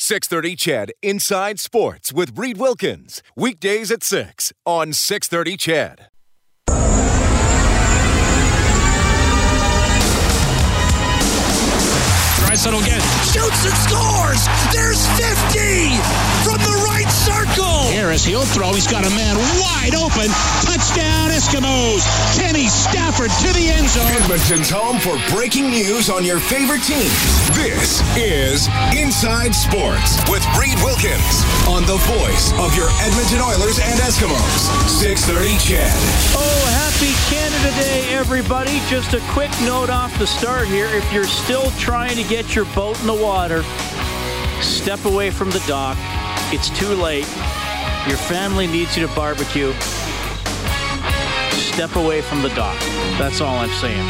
630 CHED Inside Sports with Reed Wilkins. Weekdays at 6 on 630 CHED. Drysdale again. Shoots and scores! There's 50 from the right circle! Harris, he'll throw. He's got a man wide open. Touchdown, Eskimos. Kenny Stafford to the end zone. Edmonton's home for breaking news on your favorite teams. This is Inside Sports with Reed Wilkins on the voice of your Edmonton Oilers and Eskimos. 630 CHED. Oh, happy Canada Day, everybody. Just a quick note off the start here. If you're still trying to get your boat in the water, step away from the dock. It's too late. Your family needs you to barbecue. Step away from the dock. That's all I'm saying.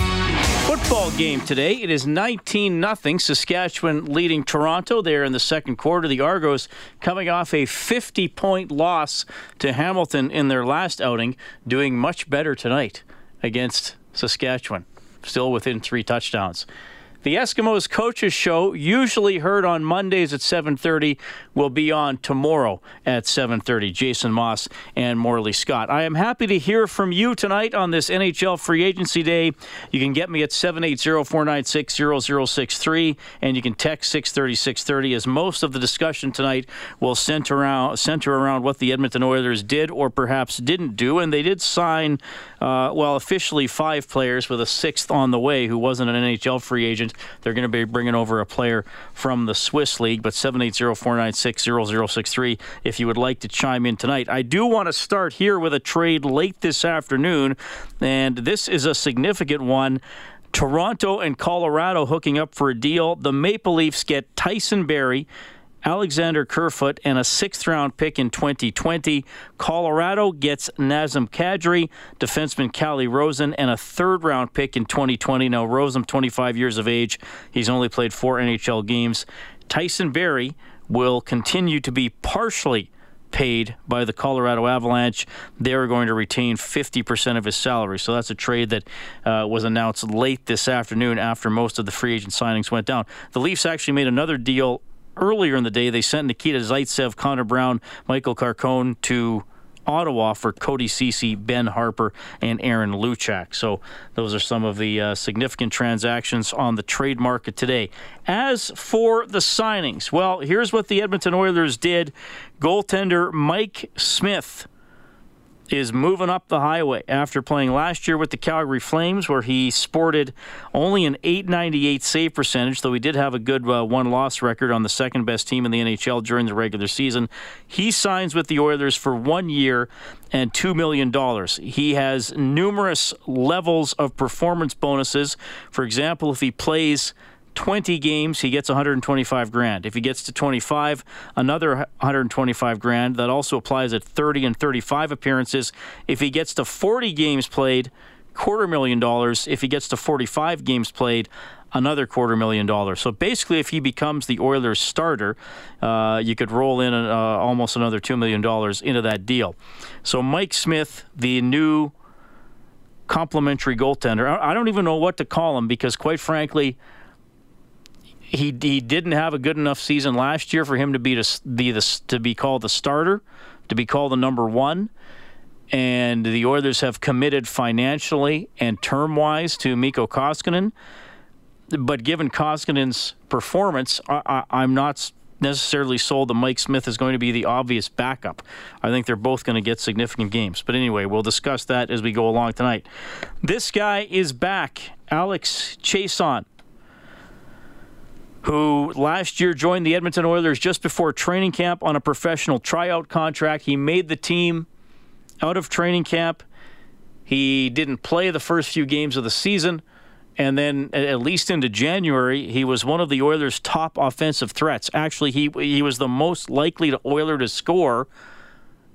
Football game today. It is 19 0. Saskatchewan leading Toronto there in the second quarter. The Argos coming off a 50 point loss to Hamilton in their last outing, doing much better tonight against Saskatchewan. Still within three touchdowns. The Eskimos coaches show, usually heard on Mondays at 7:30, will be on tomorrow at 7:30. Jason Maas and Morley Scott. I am happy to hear from you tonight on this NHL Free Agency Day. You can get me at 780-496-0063 and you can text 630-630 as most of the discussion tonight will center around center around what the Edmonton Oilers did or perhaps didn't do and they did sign uh, well officially five players with a sixth on the way who wasn't an NHL free agent they're going to be bringing over a player from the Swiss League, but 780-496-0063 if you would like to chime in tonight. I do want to start here with a trade late this afternoon, and this is a significant one. Toronto and Colorado hooking up for a deal. The Maple Leafs get Tyson Barrie Alexander Kerfoot and a sixth round pick in 2020. Colorado gets Nazem Kadri, defenseman Calle Rosen, and a third round pick in 2020. Now, Rosen, 25 years of age, he's only played four NHL games. Tyson Barrie will continue to be partially paid by the Colorado Avalanche. They're going to retain 50% of his salary. So that's a trade that uh, was announced late this afternoon after most of the free agent signings went down. The Leafs actually made another deal earlier in the day, they sent Nikita Zaitsev, Connor Brown, Michael Carcone to Ottawa for Cody Ceci, Ben Harpur, and Aaron Luchuk. So those are some of the uh, significant transactions on the trade market today. As for the signings, well, here's what the Edmonton Oilers did. Goaltender Mike Smith is moving up the highway after playing last year with the Calgary Flames, where he sported only an 898 save percentage, though he did have a good uh, one loss record on the second best team in the NHL during the regular season. He signs with the Oilers for one year and $2 million. He has numerous levels of performance bonuses. For example, if he plays 20 games, he gets 125 grand. If he gets to 25, another 125 grand. That also applies at 30 and 35 appearances. If he gets to 40 games played, quarter million dollars. If he gets to 45 games played, another quarter million dollars. So basically, if he becomes the Oilers starter, uh, you could roll in uh, almost another $2 million into that deal. So Mike Smith, the new complimentary goaltender, I don't even know what to call him because, quite frankly, he he didn't have a good enough season last year for him to be to be the to be called the starter, to be called the number one. And the Oilers have committed financially and term wise to Mikko Koskinen. But given Koskinen's performance, I, I, I'm not necessarily sold that Mike Smith is going to be the obvious backup. I think they're both going to get significant games. But anyway, we'll discuss that as we go along tonight. This guy is back, Alex Chiasson who last year joined the Edmonton Oilers just before training camp on a professional tryout contract. He made the team out of training camp. He didn't play the first few games of the season, And then, at least into January, he was one of the Oilers' top offensive threats. Actually, he he was the most likely to Oiler to score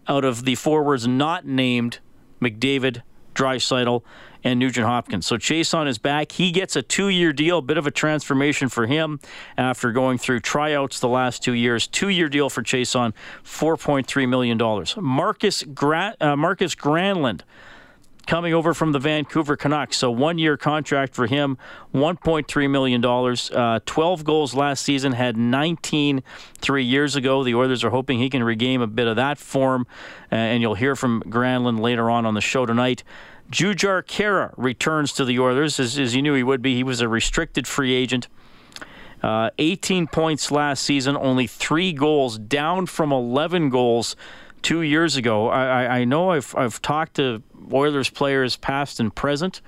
out of the forwards not named McDavid, Draisaitl, and Nugent Hopkins. So Chiasson is back. He gets a two-year deal, a bit of a transformation for him after going through tryouts the last two years. Two-year deal for Chiasson, $4.3 million. Marcus, Gra- uh, Marcus Granlund coming over from the Vancouver Canucks. So one year contract for him, $1.3 million. Uh, 12 goals last season, had 19 three years ago. The Oilers are hoping he can regain a bit of that form, uh, and you'll hear from Granlund later on on the show tonight. Jujhar Khaira returns to the Oilers, as, as you knew he would be. He was a restricted free agent. Uh, 18 points last season, only three goals, down from 11 goals two years ago. I, I know I've, I've talked to Oilers players past and present,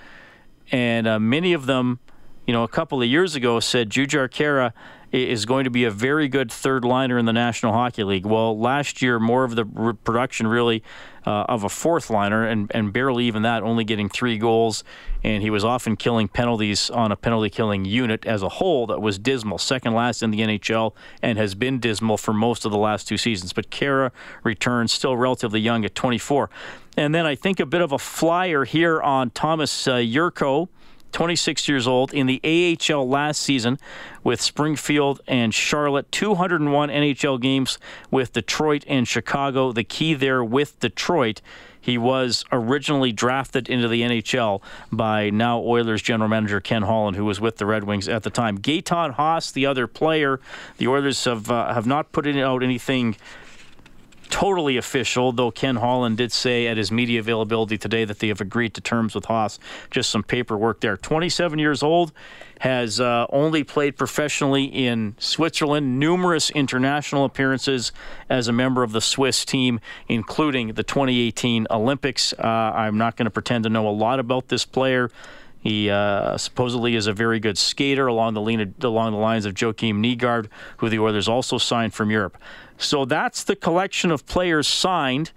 and uh, many of them, you know, a couple of years ago said Jujhar Khaira is going to be a very good third liner in the National Hockey League. Well, last year, more of the production really uh, of a fourth liner, and, and barely even that, only getting three goals. And he was often killing penalties on a penalty killing unit as a whole that was dismal, second last in the NHL, and has been dismal for most of the last two seasons. But Khaira returns, still relatively young at 24. And then I think a bit of a flyer here on Thomas uh, Jurco 26 years old, in the AHL last season with Springfield and Charlotte. 201 NHL games with Detroit and Chicago. The key there with Detroit. He was originally drafted into the NHL by now Oilers general manager Ken Holland, who was with the Red Wings at the time. Gaetan Haas, the other player, the Oilers have uh, have not put out anything totally official, though Ken Holland did say at his media availability today that they have agreed to terms with Haas. Just some paperwork there. 27 years old, has uh, only played professionally in Switzerland, numerous international appearances as a member of the Swiss team, including the 2018 Olympics. Uh, I'm not going to pretend to know a lot about this player. He uh, supposedly is a very good skater along the, lean, along the lines of Joakim Nygard, who the Oilers also signed from Europe. So that's the collection of players signed.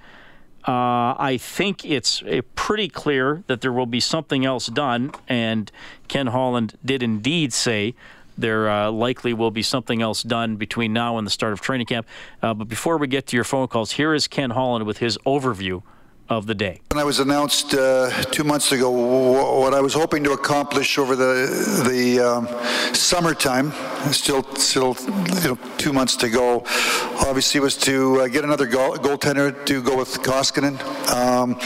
Uh, I think it's uh, pretty clear that there will be something else done, and Ken Holland did indeed say there uh, likely will be something else done between now and the start of training camp. Uh, but before we get to your phone calls, here is Ken Holland with his overview of the day. When I was announced uh, two months ago, what I was hoping to accomplish over the the um, summertime, still still you know, two months to go, obviously was to uh, get another goal, goaltender to go with Koskinen. Um,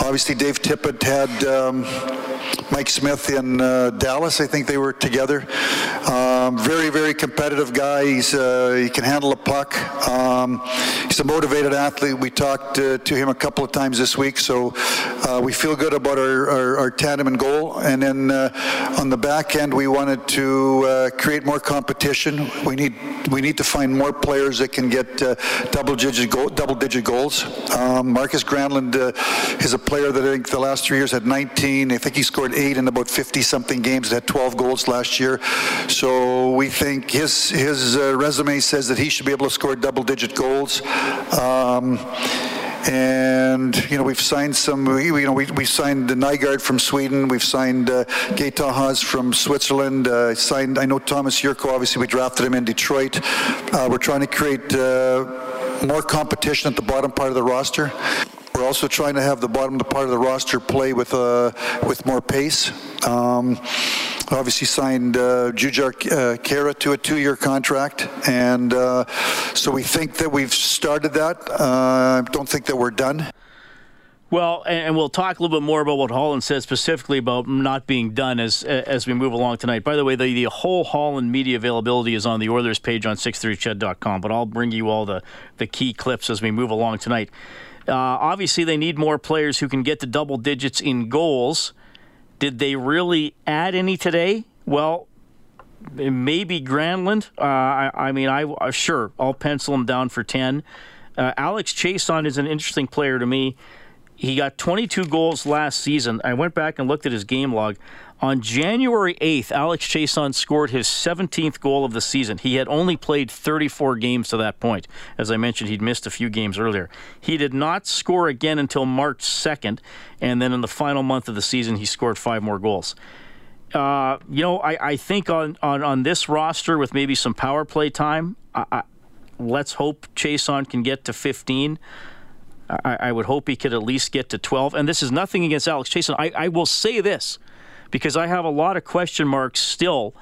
obviously, Dave Tippett had. Um, Mike Smith in uh, Dallas. I think they were together. Um, very, very competitive guy. He's uh, he can handle a puck. Um, he's a motivated athlete. We talked uh, to him a couple of times this week, so uh, we feel good about our, our, our, tandem and goal. And then uh, on the back end, we wanted to uh, create more competition. We need we need to find more players that can get double digit goal, double digit goals. Um, Marcus Granlund is a player that I think the last three years had 19. I think he scored eight in about 50 something games, had 12 goals last year. So we think his, his uh, resume says that he should be able to score double digit goals. Um, and you know we've signed some. You know we, we signed the Nygard from Sweden. We've signed uh, Gaetan Haas from Switzerland. Uh, signed. I know Thomas Jurco. Obviously, we drafted him in Detroit. Uh, we're trying to create uh, more competition at the bottom part of the roster. We're also trying to have the bottom part of the roster play with uh, with more pace. Um, obviously signed uh, Jujhar uh, Khaira to a two-year contract, and uh, so we think that we've started that. I uh, don't think that we're done. Well, and we'll talk a little bit more about what Holland said specifically about not being done as as we move along tonight. By the way, the, the whole Holland media availability is on the Oilers page on 630ched.com, but I'll bring you all the, the key clips as we move along tonight. Uh, obviously, they need more players who can get to double digits in goals. Did they really add any today? Well, maybe Granlund. Uh, I, I, mean, I uh, sure I'll pencil him down for ten. Uh, Alex Chiasson is an interesting player to me. He got 22 goals last season. I went back and looked at his game log. On January 8th, Alex Chiasson scored his 17th goal of the season. He had only played 34 games to that point. As I mentioned, he'd missed a few games earlier. He did not score again until March 2nd, and then in the final month of the season, he scored five more goals. Uh, you know, I, I think on, on, on this roster with maybe some power play time, I, I, let's hope Chiasson can get to 15. I, I, would hope he could at least get to 12. And this is nothing against Alex Chiasson. I, I will say this because I have a lot of question marks still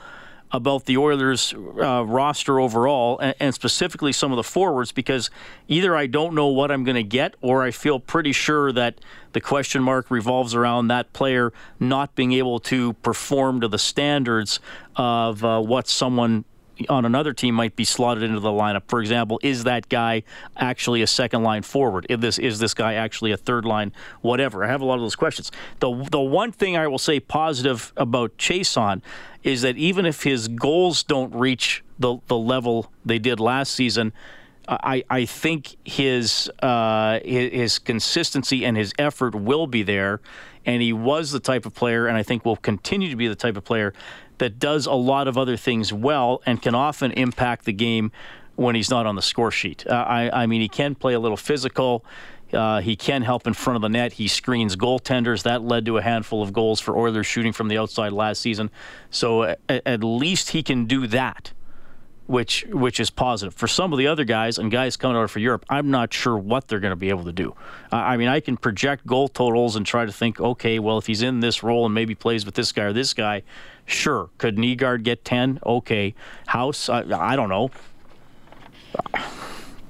about the Oilers uh, roster overall, and, and, specifically some of the forwards, because either I don't know what I'm going to get, or I feel pretty sure that the question mark revolves around that player not being able to perform to the standards of uh, what someone on another team might be slotted into the lineup. For example, is that guy actually a second line forward? Is this is this guy actually a third line? Whatever. I have a lot of those questions. The the one thing I will say positive about Chiasson is that even if his goals don't reach the the level they did last season. I, I think his, uh, his his consistency and his effort will be there, and he was the type of player, and I think will continue to be the type of player that does a lot of other things well and can often impact the game when he's not on the score sheet. Uh, I, I mean, he can play a little physical. Uh, he can help in front of the net. He screens goaltenders. That led to a handful of goals for Oilers shooting from the outside last season. So at, at least he can do that which which is positive. For some of the other guys and guys coming over for Europe, I'm not sure what they're going to be able to do. Uh, I mean, I can project goal totals and try to think, okay, well, if he's in this role and maybe plays with this guy or this guy, sure. Could Nygard get 10? Okay. Haas, I, I don't know.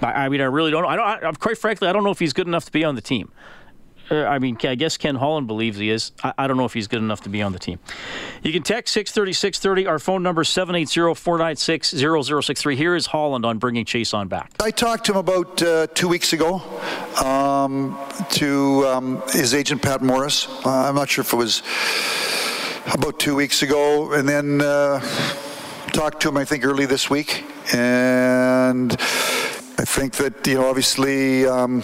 I, I, mean, I really don't. I don't. I, quite frankly, I don't know if he's good enough to be on the team. Uh, I mean, I guess Ken Holland believes he is. I, I, don't know if he's good enough to be on the team. You can text 630 630. Our phone number 780 496 0063. Here is Holland on bringing Chiasson back. I talked to him about uh, two weeks ago um, to um, his agent, Pat Morris. Uh, I'm not sure if it was about two weeks ago. And then uh, talked to him, I think, early this week. And I think that, you know, obviously. Um,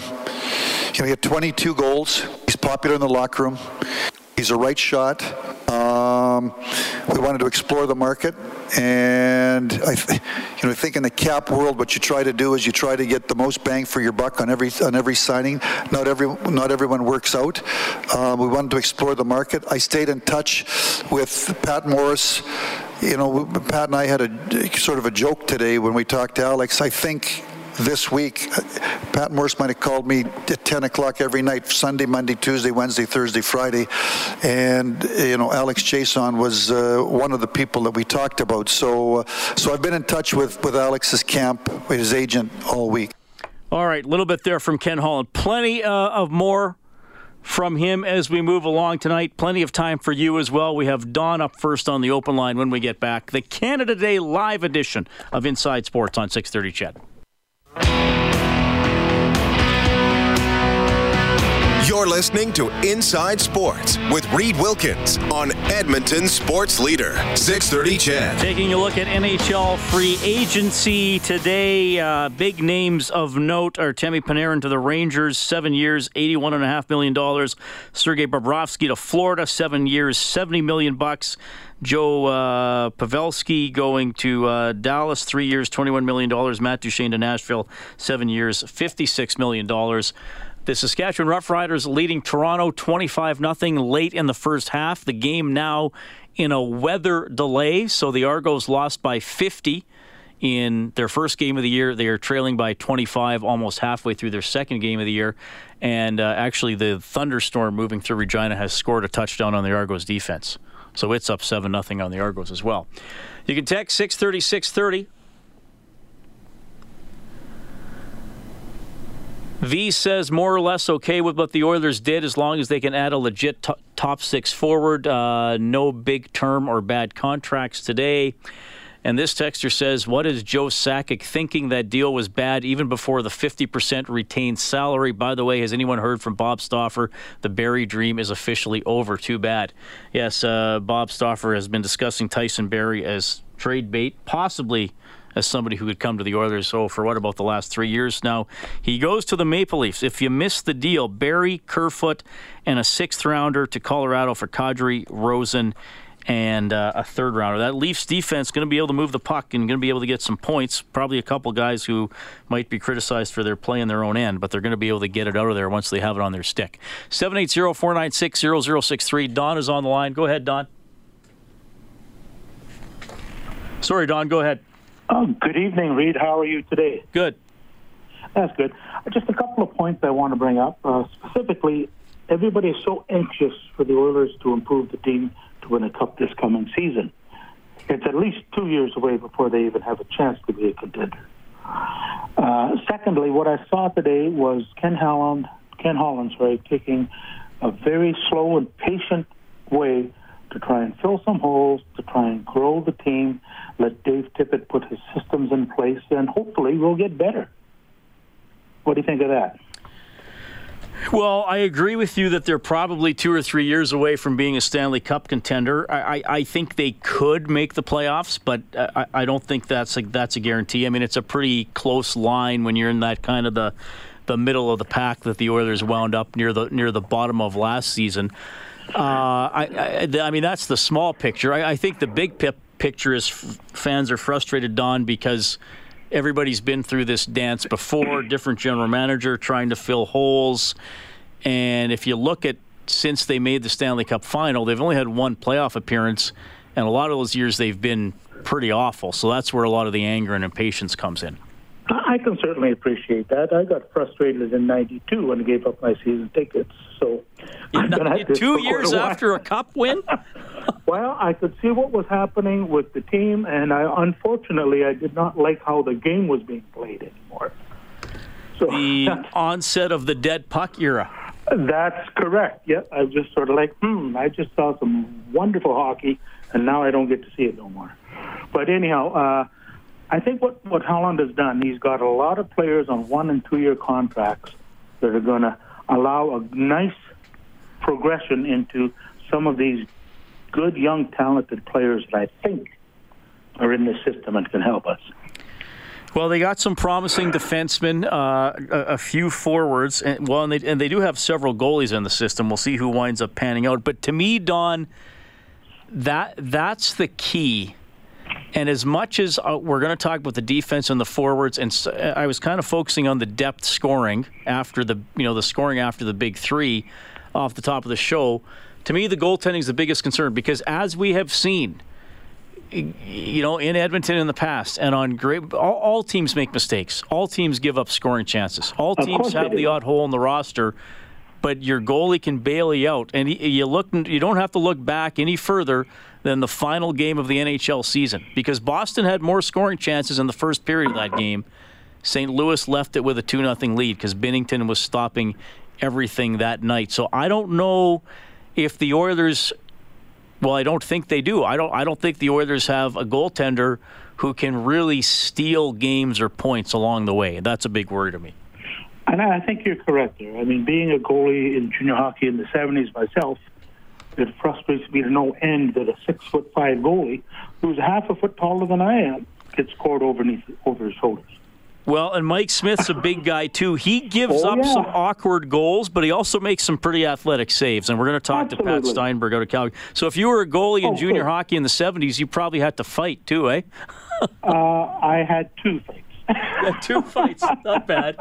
you know, he had 22 goals. He's popular in the locker room. He's a right shot. Um, we wanted to explore the market, and I, th- you know, I think in the cap world, what you try to do is you try to get the most bang for your buck on every on every signing. Not every not everyone works out. Um, we wanted to explore the market. I stayed in touch with Pat Morris. You know, Pat and I had a sort of a joke today when we talked to Alex. I think this week, Pat Morris might have called me at 10 o'clock every night, Sunday, Monday, Tuesday, Wednesday, Thursday, Friday. And, you know, Alex Chiasson was uh, one of the people that we talked about. So, uh, so I've been in touch with, with Alex's camp, his agent, all week. All right, a little bit there from Ken Holland. Plenty uh, of more from him as we move along tonight. Plenty of time for you as well. We have Don up first on the open line when we get back. The Canada Day live edition of Inside Sports on 630 CHED. You're listening to Inside Sports with Reed Wilkins on Edmonton Sports Leader 630 CHED. Taking a look at NHL free agency today, uh, big names of note are Temi Panarin to the Rangers, seven years, eighty-one and a half million dollars. Sergei Bobrovsky to Florida, seven years, seventy million bucks. Joe uh, Pavelski going to uh, Dallas, three years, $21 million. Matt Duchene to Nashville, seven years, $56 million. The Saskatchewan Roughriders leading Toronto 25 0 late in the first half. The game now in a weather delay, so the Argos lost by 50 in their first game of the year. They are trailing by 25 almost halfway through their second game of the year. And uh, actually, the thunderstorm moving through Regina has scored a touchdown on the Argos defense. So it's up 7 0 on the Argos as well. You can text 630 630. V says more or less okay with what the Oilers did as long as they can add a legit t- top six forward. Uh, no big term or bad contracts today. And this texter says, What is Joe Sakic thinking that deal was bad even before the 50% retained salary? By the way, has anyone heard from Bob Stauffer? The Barrie dream is officially over. Too bad. Yes, uh, Bob Stauffer has been discussing Tyson Barrie as trade bait, possibly as somebody who could come to the Oilers. So, for what about the last three years now? He goes to the Maple Leafs. If you miss the deal, Barrie Kerfoot, and a sixth rounder to Colorado for Kadri, Rosen, and uh, a third rounder. That Leafs defense going to be able to move the puck and going to be able to get some points. Probably a couple guys who might be criticized for their play in their own end, but they're going to be able to get it out of there once they have it on their stick. 780-496-0063. Don is on the line. Go ahead, Don. Sorry, Don, go ahead. Oh, good evening, Reed. How are you today? Good. That's good. Just a couple of points I want to bring up. Uh, specifically, everybody is so anxious for the Oilers to improve the team to win a cup this coming season. It's at least two years away before they even have a chance to be a contender. Uh, secondly, what I saw today was Ken Holland, Ken Holland, sorry, taking a very slow and patient way to try and fill some holes, to try and grow the team, let Dave Tippett put his systems in place, and hopefully we'll get better. What do you think of that? Well, I agree with you that they're probably two or three years away from being a Stanley Cup contender. I, I, I think they could make the playoffs, but I, I don't think that's a, that's a guarantee. I mean, it's a pretty close line when you're in that kind of the the middle of the pack that the Oilers wound up near the near the bottom of last season. Uh, I, I, I, mean, that's the small picture. I, I think the big pip picture is f- fans are frustrated, Don, because everybody's been through this dance before, different general manager trying to fill holes. And if you look at since they made the Stanley Cup final, they've only had one playoff appearance, and a lot of those years they've been pretty awful. So that's where a lot of the anger and impatience comes in. I can certainly appreciate that. I got frustrated in '92 when I gave up my season tickets. So two years after a cup win. well, I could see what was happening with the team, and I unfortunately I did not like how the game was being played anymore. So the onset of the dead puck era. That's correct. Yeah, I was just sort of like, hmm, I just saw some wonderful hockey, and now I don't get to see it no more. But anyhow, uh, I think what what Holland has done, he's got a lot of players on one and two year contracts that are going to allow a nice progression into some of these good, young, talented players that I think are in the system and can help us. Well, they got some promising defensemen, uh, a, a, few forwards, and well, and they, and they do have several goalies in the system. We'll see who winds up panning out. But to me, Don, that that's the key. And as much as uh, we're going to talk about the defense and the forwards, and so, uh, I was kind of focusing on the depth scoring after the you know the scoring after the big three, off the top of the show. To me, the goaltending is the biggest concern because as we have seen you know, in Edmonton in the past, and on great, all, all, teams make mistakes. All teams give up scoring chances. All teams have the odd hole in the roster, but your goalie can bail you out. And you look, you don't have to look back any further than the final game of the NHL season because Boston had more scoring chances in the first period of that game. St. Louis left it with a two 0 lead because Binnington was stopping everything that night. So I don't know if the Oilers well, I don't think they do. I don't. I don't think the Oilers have a goaltender who can really steal games or points along the way. That's a big worry to me. And I think you're correct there. I mean, being a goalie in junior hockey in the '70s myself, it frustrates me to no end that a six foot five goalie, who's half a foot taller than I am, gets scored over over his shoulders. Well, and Mike Smith's a big guy too. He gives oh, up yeah. some awkward goals, but he also makes some pretty athletic saves. And we're going to talk Absolutely. to Pat Steinberg out of Calgary. So if you were a goalie in oh, junior hockey in the '70s, you probably had to fight too, eh? uh, I had two fights. Yeah, two fights, not bad.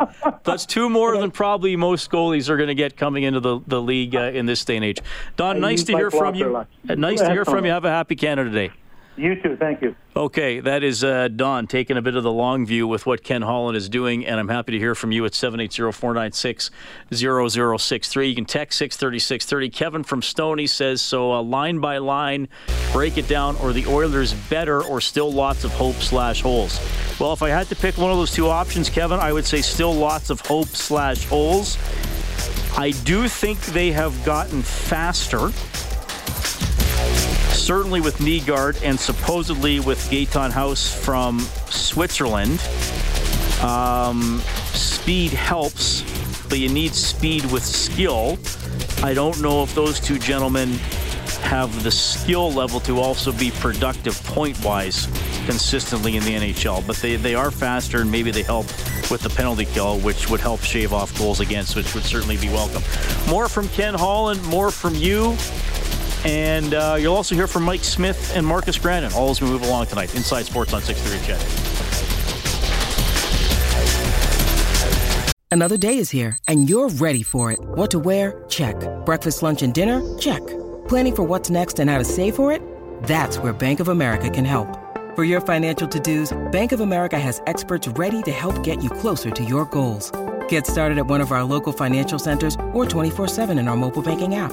That's two more than probably most goalies are going to get coming into the, the league uh, in this day and age. Don, I nice to hear from you. Uh, nice to hear from you. Have a happy Canada Day. You too. Thank you. Okay, that is uh, Don taking a bit of the long view with what Ken Holland is doing, and I'm happy to hear from you at 780-496-0063. You can text 630-630. Kevin from Stony says, so uh, line by line, break it down, or the Oilers better, or still lots of hope slash holes? Well, if I had to pick one of those two options, Kevin, I would say still lots of hope slash holes. I do think they have gotten faster certainly with Nygard and supposedly with Gaetan Haas from Switzerland. Um, speed helps, but you need speed with skill. I don't know if those two gentlemen have the skill level to also be productive point wise consistently in the NHL, but they, they are faster and maybe they help with the penalty kill, which would help shave off goals against, which would certainly be welcome. More from Ken Holland, more from you. And uh, you'll also hear from Mike Smith and Marcus Granlund, all as we move along tonight. Inside Sports on 630 CHED. Another day is here, and you're ready for it. What to wear? Check. Breakfast, lunch, and dinner? Check. Planning for what's next and how to save for it? That's where Bank of America can help. For your financial to-dos, Bank of America has experts ready to help get you closer to your goals. Get started at one of our local financial centers or 24-7 in our mobile banking app.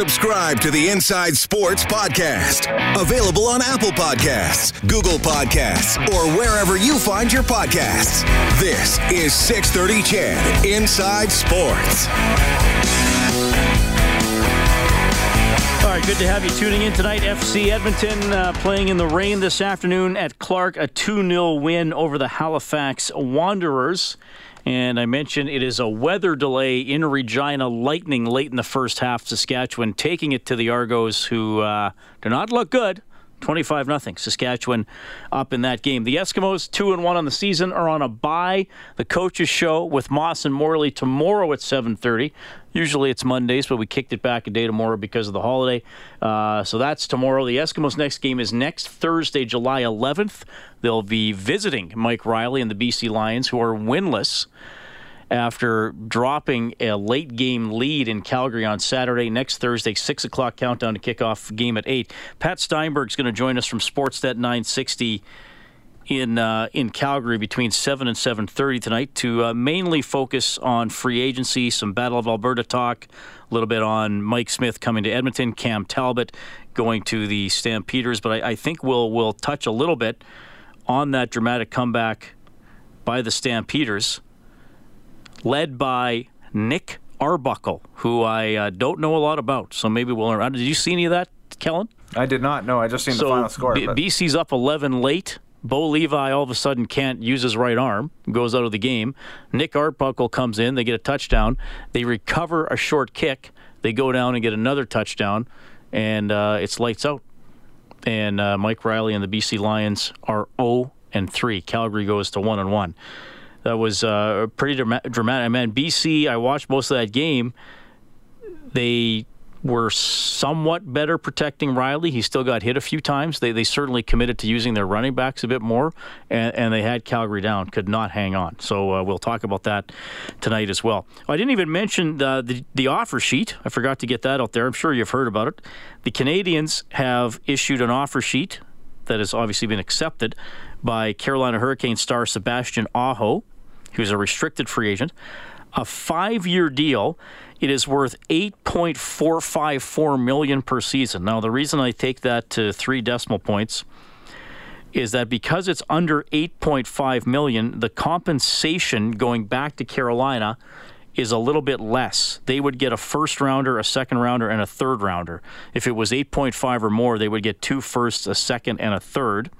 Subscribe to the Inside Sports Podcast. Available on Apple Podcasts, Google Podcasts, or wherever you find your podcasts. This is 630 CHED Inside Sports. All right, good to have you tuning in tonight. FC Edmonton uh, playing in the rain this afternoon at Clarke, a 2 0 win over the Halifax Wanderers. And I mentioned it is a weather delay in Regina, lightning late in the first half. Saskatchewan taking it to the Argos, who uh, do not look good. 25 nothing. Saskatchewan up in that game. The Eskimos, 2 and 1 on the season, are on a bye. The coaches show with Maas and Morley tomorrow at 7:30. Usually it's Mondays, but we kicked it back a day tomorrow because of the holiday. Uh, so that's tomorrow. The Eskimos' next game is next Thursday, July 11th. They'll be visiting Mike Reilly and the BC Lions, who are winless after dropping a late game lead in Calgary on Saturday. Next Thursday, 6 o'clock countdown to kick off game at 8. Pat Steinberg's going to join us from Sportsnet 960 in uh, in Calgary between 7 and 7.30 tonight to uh, mainly focus on free agency, some Battle of Alberta talk, a little bit on Mike Smith coming to Edmonton, Cam Talbot going to the Stampeders. But I, I think we'll, we'll touch a little bit on that dramatic comeback by the Stampeders led by Nick Arbuckle, who I uh, don't know a lot about. So maybe we'll learn. Did you see any of that, Kellen? I did not. No, I just seen so the final score. B- BC's up 11 late. Bo Levi all of a sudden can't use his right arm, goes out of the game. Nick Arbuckle comes in. They get a touchdown. They recover a short kick. They go down and get another touchdown, and uh, it's lights out. And uh, Mike Reilly and the BC Lions are 0 and 3. Calgary goes to 1 and 1 that was uh, pretty dramatic. I mean, BC, I watched most of that game. They were somewhat better protecting Reilly. He still got hit a few times. They, they certainly committed to using their running backs a bit more, and, and they had Calgary down, could not hang on. So uh, we'll talk about that tonight as well. I didn't even mention the, the, the offer sheet. I forgot to get that out there. I'm sure you've heard about it. The Canadiens have issued an offer sheet that has obviously been accepted by Carolina Hurricane star Sebastian Aho, who's a restricted free agent. A five-year deal. It is worth 8.454 million per season. Now, the reason I take that to three decimal points is that because it's under 8.5 million, the compensation going back to Carolina is a little bit less. They would get a first rounder, a second rounder, and a third rounder. If it was 8.5 or more, they would get two firsts, a second, and a third.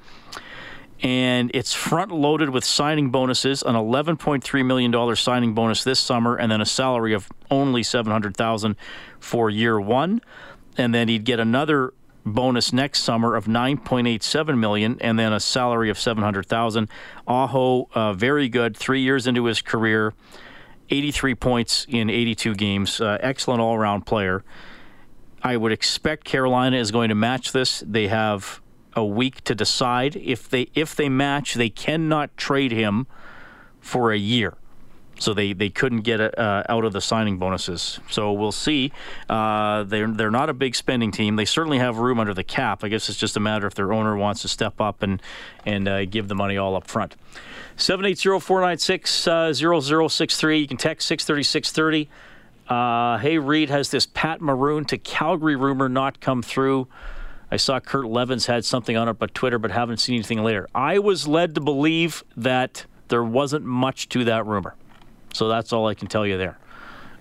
And it's front loaded with signing bonuses, an $11.3 million signing bonus this summer, and then a salary of only 700,000 for year one. And then he'd get another bonus next summer of 9.87 million and then a salary of 700,000. Aho uh, very good 3 years into his career 83 points in 82 games uh, excellent all-around player I would expect Carolina is going to match this they have a week to decide if they if they match they cannot trade him for a year so they, they couldn't get uh, out of the signing bonuses. So we'll see. Uh, they're they're not a big spending team. They certainly have room under the cap. I guess it's just a matter if their owner wants to step up and and uh, give the money all up front. 780-496-0063. You can text 630-630. Uh, hey, Reed, has this Pat Maroon to Calgary rumor not come through? I saw Kurt Leavins had something on it but Twitter, but haven't seen anything later. I was led to believe that there wasn't much to that rumor. So that's all I can tell you there.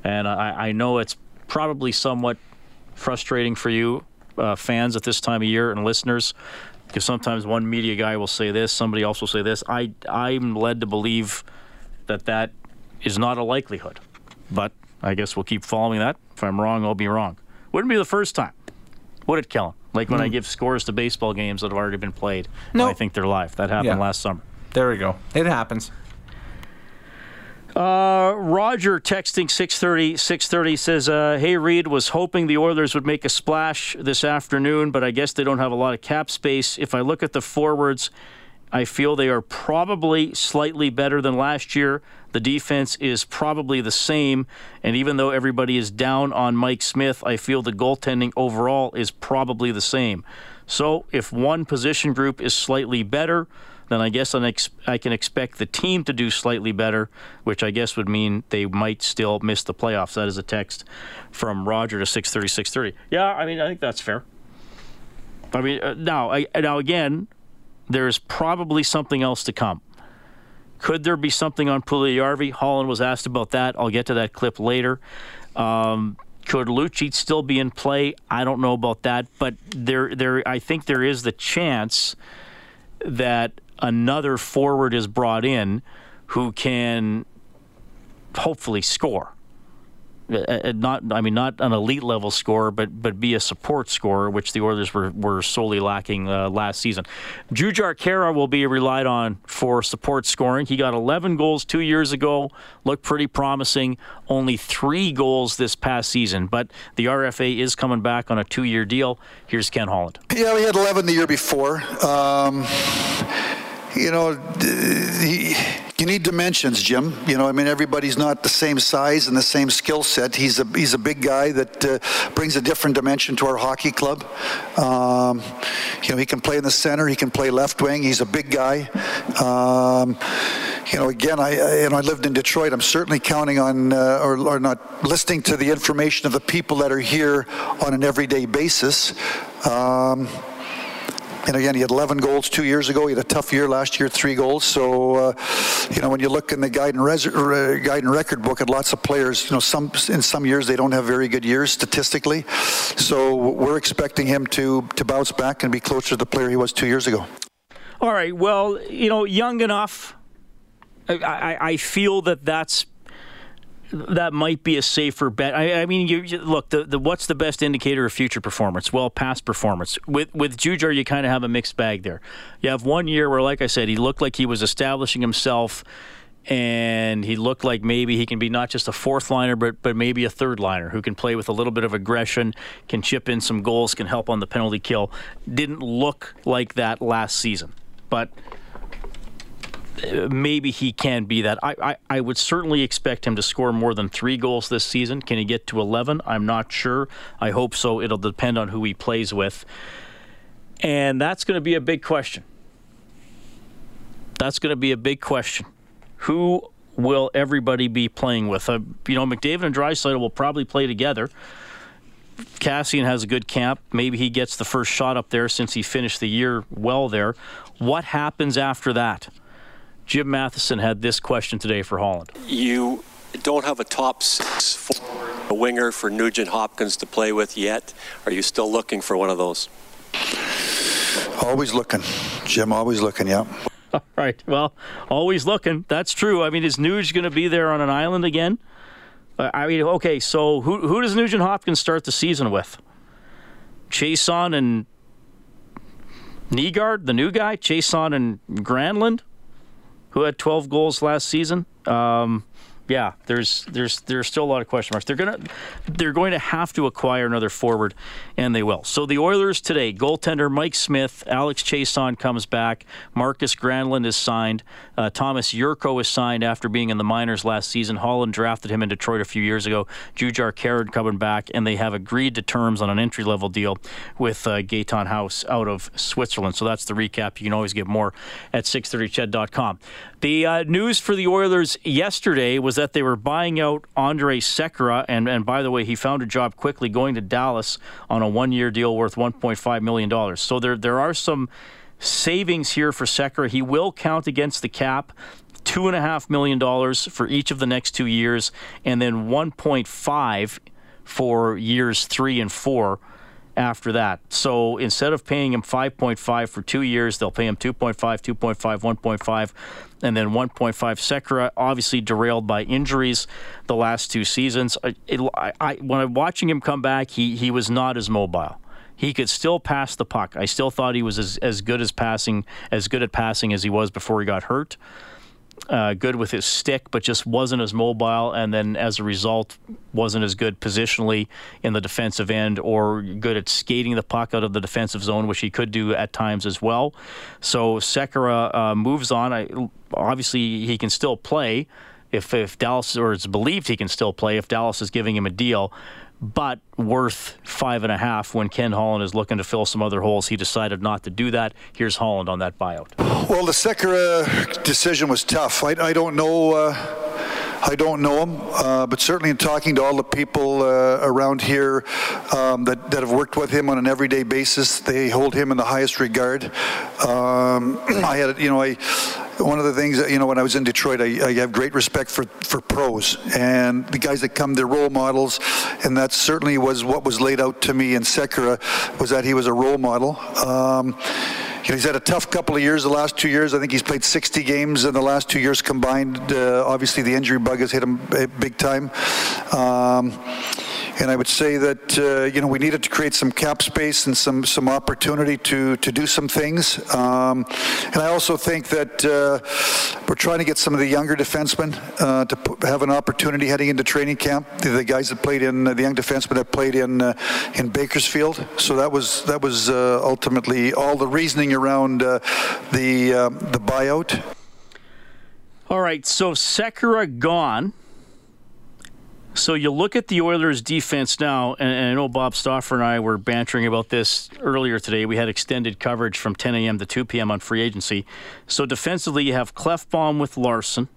And I, I know it's probably somewhat frustrating for you, uh, fans, at this time of year and listeners, because sometimes one media guy will say this, somebody else will say this. I, I'm led to believe that that is not a likelihood. But I guess we'll keep following that. If I'm wrong, I'll be wrong. Wouldn't be the first time, would it, Kellen? Like when I give scores to baseball games that have already been played. No. I think they're live. That happened Yeah. last summer. There we go. It happens. Uh, Roger texting 630 630 says, uh, Hey, Reed, was hoping the Oilers would make a splash this afternoon, but I guess they don't have a lot of cap space. If I look at the forwards, I feel they are probably slightly better than last year. The defense is probably the same. And even though everybody is down on Mike Smith, I feel the goaltending overall is probably the same. So if one position group is slightly better, then I guess I can expect the team to do slightly better, which I guess would mean they might still miss the playoffs. That is a text from Roger to 630, 630. Yeah, I mean, I think that's fair. I mean, uh, now, I, now again, there's probably something else to come. Could there be something on Puljujarvi? Holland was asked about that. I'll get to that clip later. Um, could Lucic still be in play? I don't know about that, but there, there, I think there is the chance that another forward is brought in who can hopefully score. Uh, uh, not, I mean, not an elite level scorer, but but be a support scorer, which the Oilers were, were solely lacking uh, last season. Jujhar Khaira will be relied on for support scoring. He got 11 goals two years ago, looked pretty promising. Only three goals this past season, but the RFA is coming back on a two year deal. Here's Ken Holland. Yeah, we had 11 the year before. Um, you know, he, you need dimensions, Jim. You know, I mean, everybody's not the same size and the same skill set. He's a he's a big guy that uh, brings a different dimension to our hockey club. Um, you know, he can play in the center. He can play left wing. He's a big guy. Um, you know, again, I, I, you know I lived in Detroit. I'm certainly counting on uh, or, or not listening to the information of the people that are here on an everyday basis. Um, and again, he had 11 goals two years ago. He had a tough year last year, three goals. So, uh, you know, when you look in the guide res- guide and record book at lots of players, you know, some in some years they don't have very good years statistically. So we're expecting him to to bounce back and be closer to the player he was two years ago. All right. Well, you know, young enough. I, I, I feel that that's that might be a safer bet. I, I mean, you, you, look, the, the what's the best indicator of future performance? Well, past performance. With with Jujhar, you kind of have a mixed bag there. You have one year where, like I said, he looked like he was establishing himself, and he looked like maybe he can be not just a fourth liner, but but maybe a third liner who can play with a little bit of aggression, can chip in some goals, can help on the penalty kill. Didn't look like that last season, but maybe he can be that. I, I, I, would certainly expect him to score more than three goals this season. Can he get to 11? I'm not sure. I hope so. It'll depend on who he plays with. And that's going to be a big question. That's going to be a big question. Who will everybody be playing with? Uh, you know, McDavid and Draisaitl will probably play together. Chiasson has a good camp. Maybe he gets the first shot up there since he finished the year well there. What happens after that? Jim Matheson had this question today for Holland. You don't have a top six forward, a winger for Nugent Hopkins to play with yet. Are you still looking for one of those? Always looking, Jim. Always looking. Yeah. All right. Well, always looking. That's true. I mean, is Nuge going to be there on an island again? Uh, I mean, okay. So who who does Nugent Hopkins start the season with? Chiasson and Nygard, the new guy. Chiasson and Granlund who had 12 goals last season. Um, yeah, there's there's there's still a lot of question marks. They're gonna they're going to have to acquire another forward, and they will. So the Oilers today, goaltender Mike Smith, Alex Chiasson comes back, Marcus Granlund is signed, uh, Thomas Jurco is signed after being in the minors last season. Holland drafted him in Detroit a few years ago. Jujhar Khaira coming back, and they have agreed to terms on an entry level deal with uh, Gaetan Haas out of Switzerland. So that's the recap. You can always get more at 630ched.com. The uh, news for the Oilers yesterday was that they were buying out Andre Sekera, and, and by the way, he found a job quickly going to Dallas on a one year deal worth $1.5 million. So there, there are some savings here for Sekera. He will count against the cap. Two and a half million dollars for each of the next two years, and then 1.5 for years three and four after that. So instead of paying him 5.5 for two years, they'll pay him 2.5, 2.5, 1.5, and then 1.5. Sekera obviously derailed by injuries the last two seasons. It, I, I, when I'm watching him come back, he he was not as mobile. He could still pass the puck. I still thought he was as, as good as passing, as good at passing as he was before he got hurt. Uh, good with his stick, but just wasn't as mobile, and then as a result, wasn't as good positionally in the defensive end or good at skating the puck out of the defensive zone, which he could do at times as well. So Sekera uh, moves on. I, obviously, he can still play if if Dallas or it's believed he can still play if Dallas is giving him a deal but worth five and a half when Ken Holland is looking to fill some other holes. He decided not to do that. Here's Holland on that buyout. Well, the Sekera decision was tough. I, I don't know. Uh, I don't know him, uh, but certainly in talking to all the people uh, around here um, that, that have worked with him on an everyday basis, they hold him in the highest regard. Um, I had, you know, I one of the things that, you know, when I was in Detroit, I, I, have great respect for, for pros and the guys that come, they're role models. And that certainly was what was laid out to me in Sekera was that he was a role model. Um, he's had a tough couple of years. The last two years, I think he's played 60 games in the last two years combined. Uh, obviously, the injury bug has hit him big time. Um, and I would say that uh, you know we needed to create some cap space and some some opportunity to to do some things. Um, and I also think that uh, we're trying to get some of the younger defensemen uh, to p- have an opportunity heading into training camp. The, the guys that played in uh, the young defensemen that played in uh, in Bakersfield. So that was that was uh, ultimately all the reasoning around the the buyout. All right, so Sekera gone. So you look at the Oilers' defense now, and, and, I know Bob Stauffer and I were bantering about this earlier today. We had extended coverage from 10 a.m. to 2 p.m. on free agency. So defensively, you have Klefbom with Larsson,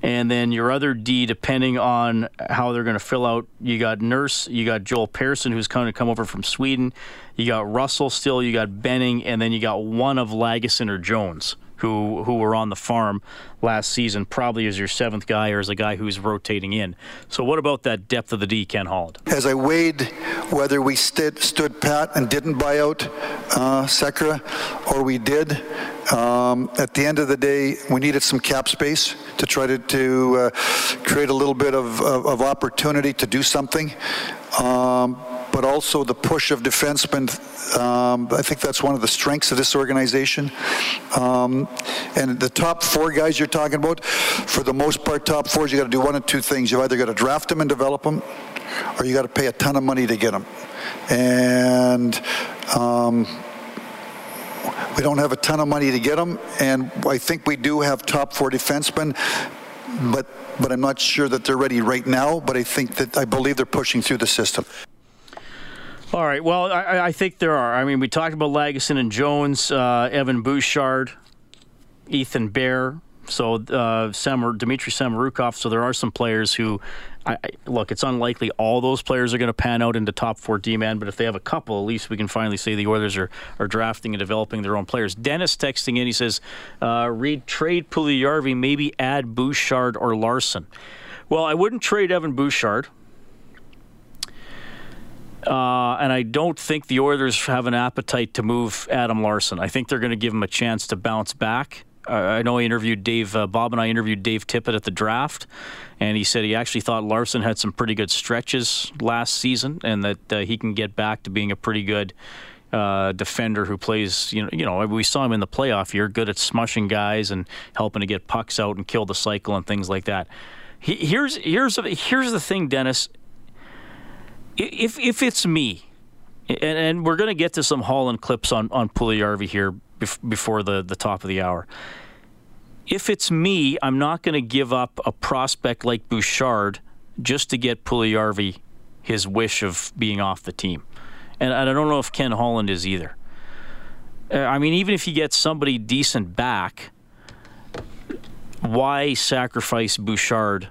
and then your other D, depending on how they're going to fill out, you got Nurse, you got Joel Persson, who's going to come over from Sweden, you got Russell still, you got Benning, and then you got one of Lagesson or Jones who who were on the farm last season, probably as your seventh guy or as a guy who's rotating in. So, what about that depth of the D, Ken Holland? As I weighed whether we stood, stood pat and didn't buy out uh, Sekera, or we did, um, at the end of the day, we needed some cap space to try to, to uh, create a little bit of, of, of opportunity to do something. Um, but also the push of defensemen. Um, I think that's one of the strengths of this organization. Um, and the top four guys you're talking about, for the most part, top fours, you got to do one of two things. You've either got to draft them and develop them, or you got to pay a ton of money to get them. And um, we don't have a ton of money to get them, and I think we do have top four defensemen, but but I'm not sure that they're ready right now. But I think that I believe they're pushing through the system. All right. Well, I, I, think there are. I mean, we talked about Lagesson and Jones, uh, Evan Bouchard, Ethan Bear. So uh, Dmitry Samorukov. So there are some players who, I, I, look, it's unlikely all those players are going to pan out into top four D-man. But if they have a couple, at least we can finally say the Oilers are, are drafting and developing their own players. Dennis texting in, he says, uh, "Reid trade Puljujarvi, maybe add Bouchard or Larsson." Well, I wouldn't trade Evan Bouchard. Uh, and I don't think the Oilers have an appetite to move Adam Larsson. I think they're going to give him a chance to bounce back. I know I interviewed Dave, uh, Bob and I interviewed Dave Tippett at the draft, and he said he actually thought Larsson had some pretty good stretches last season and that uh, he can get back to being a pretty good uh, defender who plays, you know, you know, we saw him in the playoff year, good at smushing guys and helping to get pucks out and kill the cycle and things like that. He, here's here's here's the thing, Dennis if if it's me, and, and we're going to get to some Holland clips on on Puljujarvi here before the the top of the hour. If it's me, I'm not going to give up a prospect like Bouchard just to get Puljujarvi his wish of being off the team, and, and I don't know if Ken Holland is either. Uh, I mean, even if you get somebody decent back, why sacrifice Bouchard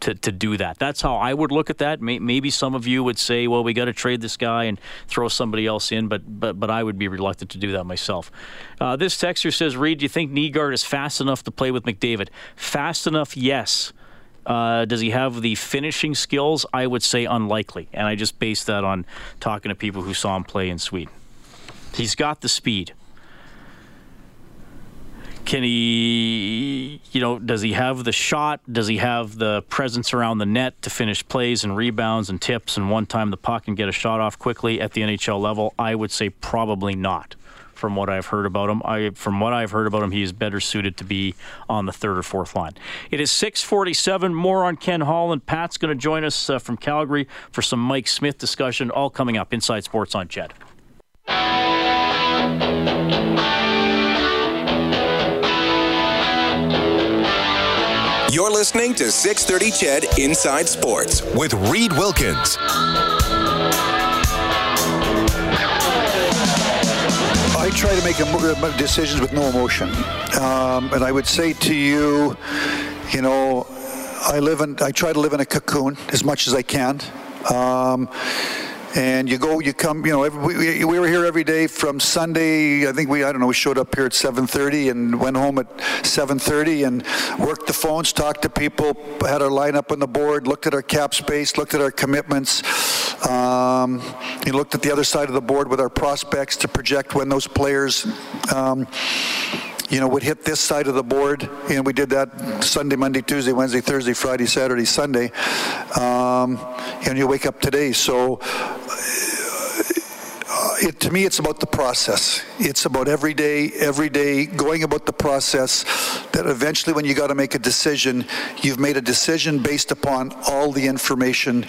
to, to do that. That's how I would look at that. Maybe some of you would say, well, we got to trade this guy and throw somebody else in, but but but I would be reluctant to do that myself. Uh, this texter says, Reid, do you think Nygard is fast enough to play with McDavid? Fast enough, yes. Uh, does he have the finishing skills? I would say unlikely. And I just base that on talking to people who saw him play in Sweden. He's got the speed. Can he, you know, does he have the shot? Does he have the presence around the net to finish plays and rebounds and tips and one time the puck and get a shot off quickly at the NHL level? I would say probably not. From what I've heard about him, I from what I've heard about him, he is better suited to be on the third or fourth line. It is 6:47. More on Ken Holland. Pat's going to join us uh, from Calgary for some Mike Smith discussion. All coming up inside Sports on CHED. You're listening to 630 CHED Inside Sports with Reid Wilkins. I try to make uh, decisions with no emotion. Um, and I would say to you, you know, I live in, I try to live in a cocoon as much as I can. Um, and you go, you come, you know, every, we, we, were here every day from Sunday. I think we, I don't know, we showed up here at 7:30 and went home at 7:30 and worked the phones, talked to people, had our lineup on the board, looked at our cap space, looked at our commitments. Um, you looked at the other side of the board with our prospects to project when those players. Um, you know, would hit this side of the board. And we did that Sunday, Monday, Tuesday, Wednesday, Thursday, Friday, Saturday, Sunday. Um, and you wake up today. So it, to me, it's about the process. It's about every day, every day going about the process that eventually, when you got to make a decision, you've made a decision based upon all the information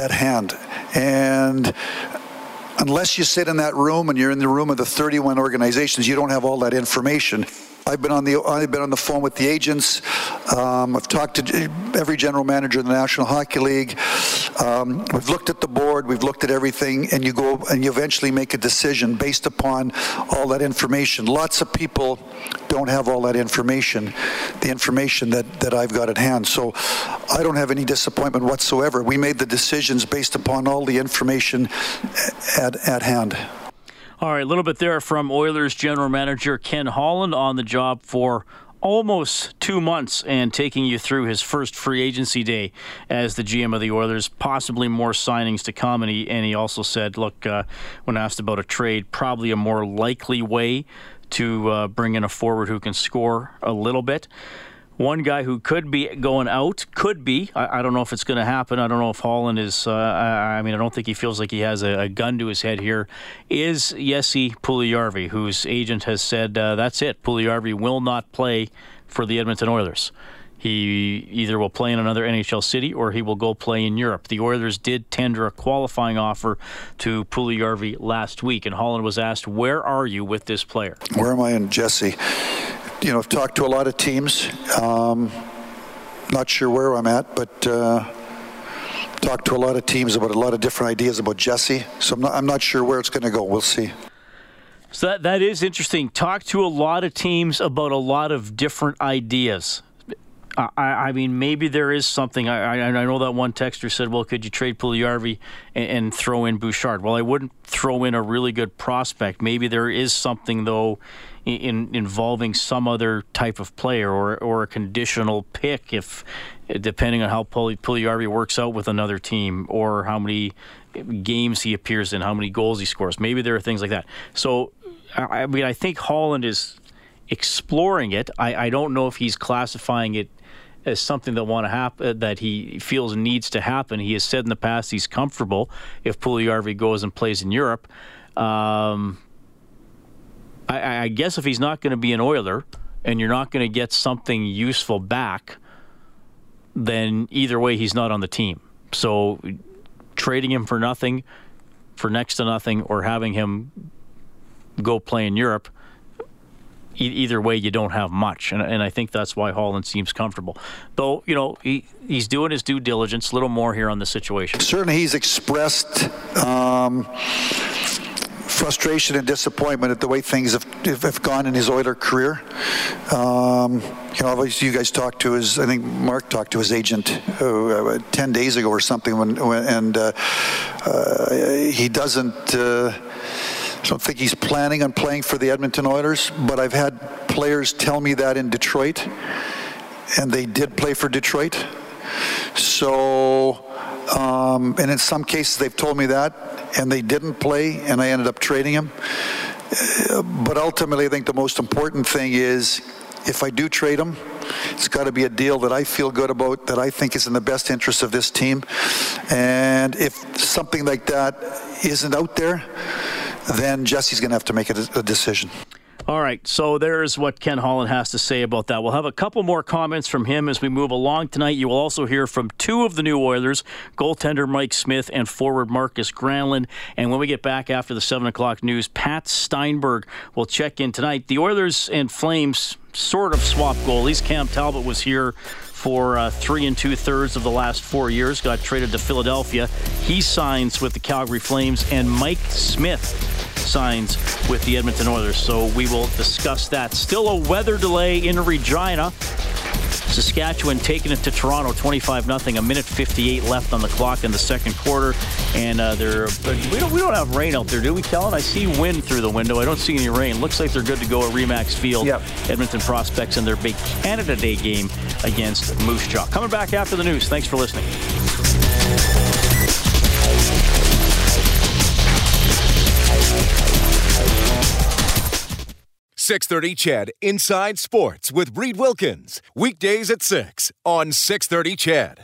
at hand. And unless you sit in that room and you're in the room of the 31 organizations, you don't have all that information. I've been on the I've been on the phone with the agents. Um, I've talked to every general manager in the National Hockey League. Um, we've looked at the board. We've looked at everything, and you go and you eventually make a decision based upon all that information. Lots of people don't have all that information, the information that that I've got at hand. So I don't have any disappointment whatsoever. We made the decisions based upon all the information at at hand. All right, a little bit there from Oilers general manager Ken Holland on the job for almost two months and taking you through his first free agency day as the GM of the Oilers. Possibly more signings to come, and he and he also said, look, uh, when asked about a trade, probably a more likely way to uh, bring in a forward who can score a little bit. One guy who could be going out, could be. I, I don't know if it's going to happen. I don't know if Holland is. Uh, I, I, mean, I don't think he feels like he has a, a gun to his head here. Is Jesse Puljujarvi, whose agent has said uh, that's it. Puljujarvi will not play for the Edmonton Oilers. He either will play in another NHL city or he will go play in Europe. The Oilers did tender a qualifying offer to Puljujarvi last week, and Holland was asked, "Where are you with this player?" Where am I in Jesse? You know, I've talked to a lot of teams. Um, not sure where I'm at, but uh, talked to a lot of teams about a lot of different ideas about Jesse. So I'm not, I'm not sure where it's going to go. We'll see. So that, that is interesting. Talk to a lot of teams about a lot of different ideas. I, I mean, maybe there is something. I, I, I know that one texter said, "Well, could you trade Puljujarvi and, and throw in Bouchard?" Well, I wouldn't throw in a really good prospect. Maybe there is something though in, involving some other type of player or or a conditional pick if depending on how Puljujarvi works out with another team or how many games he appears in, how many goals he scores. Maybe there are things like that. So I mean I think Holland is exploring it. I, I don't know if he's classifying it as something that want to happen that he feels needs to happen. He has said in the past he's comfortable if Puljujarvi goes and plays in Europe. Um, I, I guess if he's not going to be an Oiler and you're not going to get something useful back, then either way, he's not on the team. So trading him for nothing, for next to nothing, or having him go play in Europe, either way, you don't have much. And, and I think that's why Holland seems comfortable. Though, you know, he, he's doing his due diligence, a little more here on the situation. Certainly, he's expressed. Um, frustration and disappointment at the way things have, have gone in his Oiler career. Um, you know, obviously, you guys talked to his. I think Mark talked to his agent uh, ten days ago or something, when, when and uh, uh, he doesn't. Uh, I don't think he's planning on playing for the Edmonton Oilers, but I've had players tell me that in Detroit, and they did play for Detroit. So, um, and in some cases, they've told me that and they didn't play, and I ended up trading him. But ultimately, I think the most important thing is if I do trade him, it's got to be a deal that I feel good about, that I think is in the best interest of this team. And if something like that isn't out there, then Jesse's going to have to make a, a decision. All right, so there's what Ken Holland has to say about that. We'll have a couple more comments from him as we move along tonight. You will also hear from two of the new Oilers, goaltender Mike Smith and forward Markus Granlund. And when we get back after the 7 o'clock news, Pat Steinberg will check in tonight. The Oilers and Flames sort of swap goalies. Cam Talbot was here for uh, three and two thirds of the last four years, got traded to Philadelphia. He signs with the Calgary Flames, and Mike Smith signs with the Edmonton Oilers. So we will discuss that. Still a weather delay in Regina. Saskatchewan taking it to Toronto 25 0 a minute 58 left on the clock in the second quarter and uh, they're we don't we don't have rain out there do we Kellen I see wind through the window I don't see any rain looks like they're good to go at Remax Field yep. Edmonton Prospects in their big Canada Day game against Moose Jaw coming back after the news thanks for listening 630 CHED Inside Sports with Reid Wilkins. Weekdays at 6 on 630 CHED.